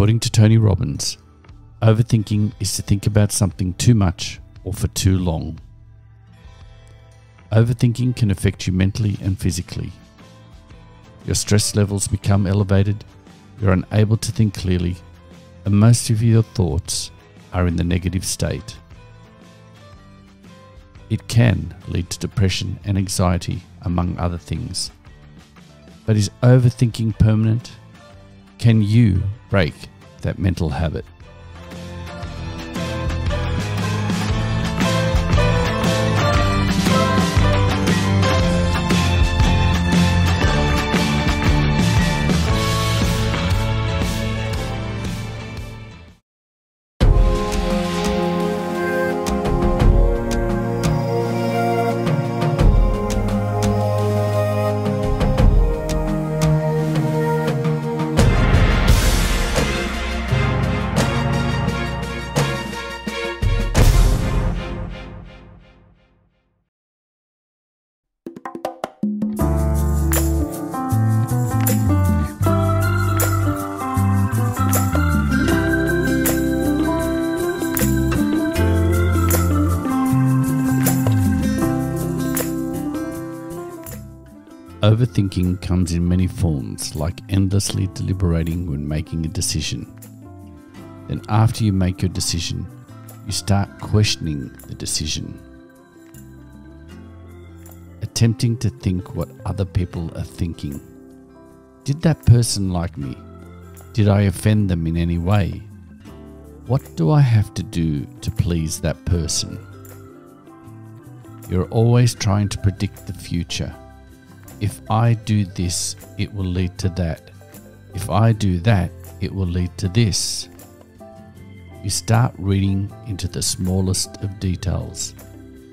According to Tony Robbins, overthinking is to think about something too much or for too long. Overthinking can affect you mentally and physically. Your stress levels become elevated, you're unable to think clearly, and most of your thoughts are in the negative state. It can lead to depression and anxiety, among other things. But is overthinking permanent? Can you break that mental habit? Overthinking comes in many forms, like endlessly deliberating when making a decision. Then, after you make your decision, you start questioning the decision. Attempting to think what other people are thinking. Did that person like me? Did I offend them in any way? What do I have to do to please that person? You're always trying to predict the future if I do this, it will lead to that. If I do that, it will lead to this. You start reading into the smallest of details,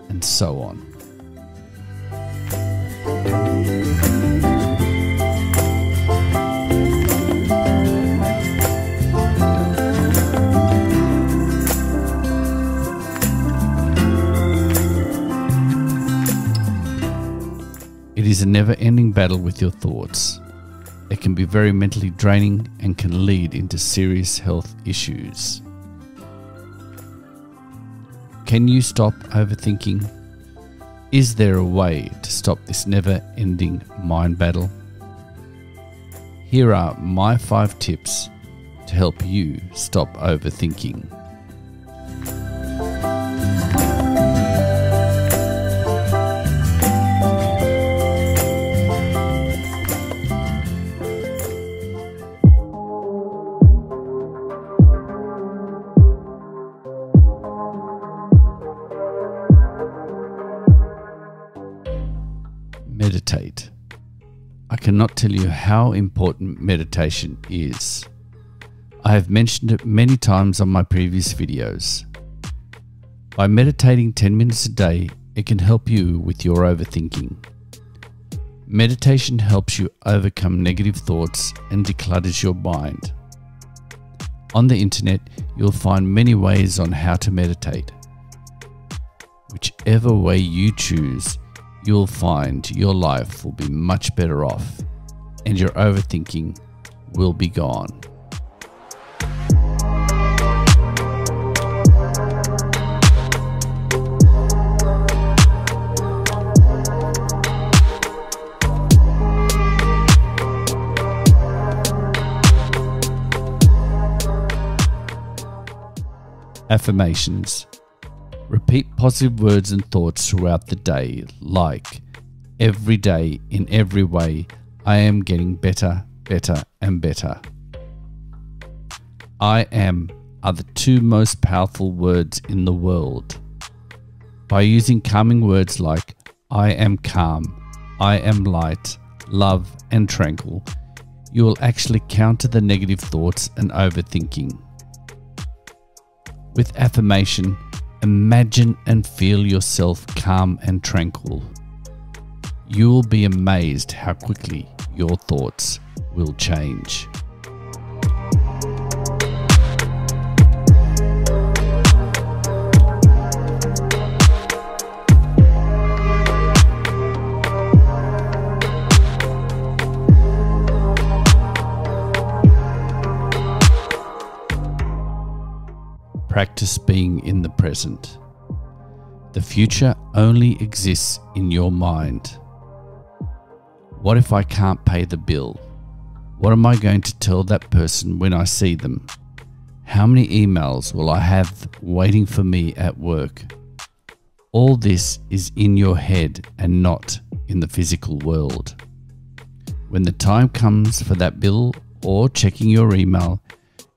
and so on. Is a never ending battle with your thoughts. It can be very mentally draining and can lead into serious health issues. Can you stop overthinking? Is there a way to stop this never ending mind battle? Here are my five tips to help you stop overthinking. Meditate. I cannot tell you how important meditation is. I have mentioned it many times on my previous videos. By meditating 10 minutes a day, it can help you with your overthinking. Meditation helps you overcome negative thoughts and declutters your mind. On the internet, you'll find many ways on how to meditate. Whichever way you choose, you'll find your life will be much better off and your overthinking will be gone. Affirmations Repeat positive words and thoughts throughout the day, like every day, in every way, I am getting better, better, and better. I am are the two most powerful words in the world. By using calming words like I am calm, I am light, love, and tranquil, you will actually counter the negative thoughts and overthinking. With affirmation, Imagine and feel yourself calm and tranquil. You will be amazed how quickly your thoughts will change. practice being in the present. The future only exists in your mind. What if I can't pay the bill? What am I going to tell that person when I see them? How many emails will I have waiting for me at work? All this is in your head and not in the physical world. When the time comes for that bill or checking your email,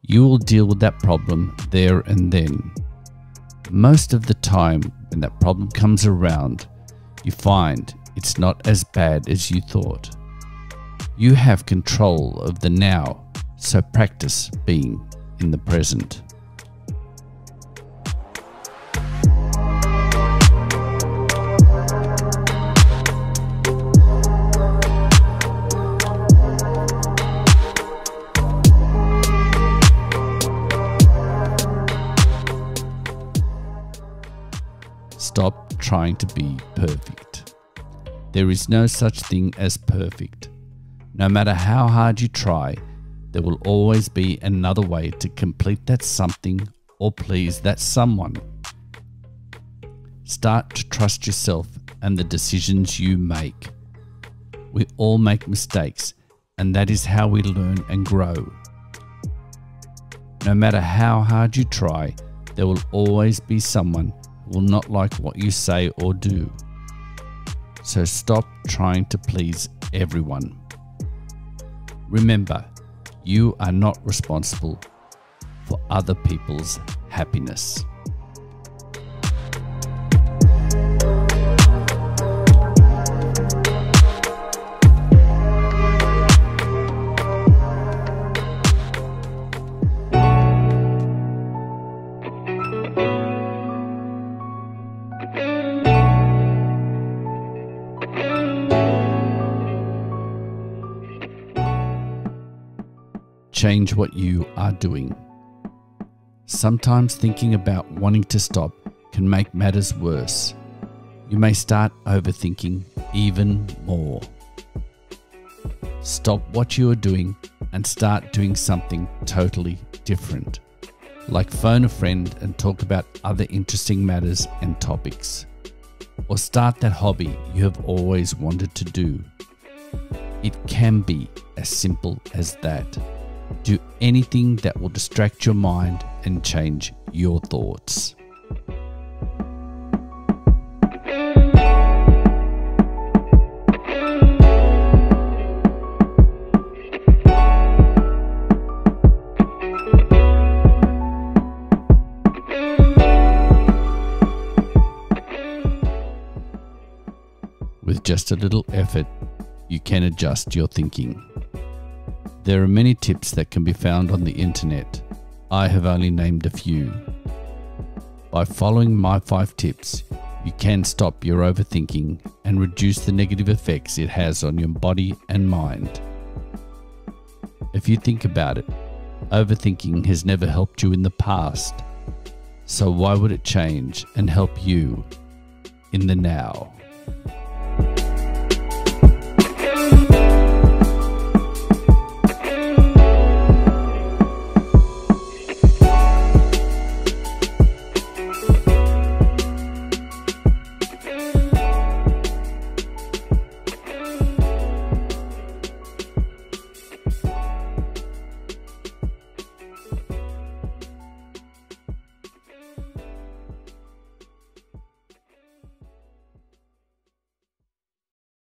you will deal with that problem there and then. Most of the time, when that problem comes around, you find it's not as bad as you thought. You have control of the now, so practice being in the present. Stop trying to be perfect. There is no such thing as perfect. No matter how hard you try, there will always be another way to complete that something or please that someone. Start to trust yourself and the decisions you make. We all make mistakes, and that is how we learn and grow. No matter how hard you try, there will always be someone will not like what you say or do. So stop trying to please everyone. Remember, you are not responsible for other people's happiness. Change what you are doing. Sometimes thinking about wanting to stop can make matters worse. You may start overthinking even more. Stop what you are doing and start doing something totally different, like phone a friend and talk about other interesting matters and topics. Or start that hobby you have always wanted to do. It can be as simple as that. Do anything that will distract your mind and change your thoughts. Just a little effort, you can adjust your thinking. There are many tips that can be found on the internet. I have only named a few. By following my five tips, you can stop your overthinking and reduce the negative effects it has on your body and mind. If you think about it, overthinking has never helped you in the past. So why would it change and help you in the now?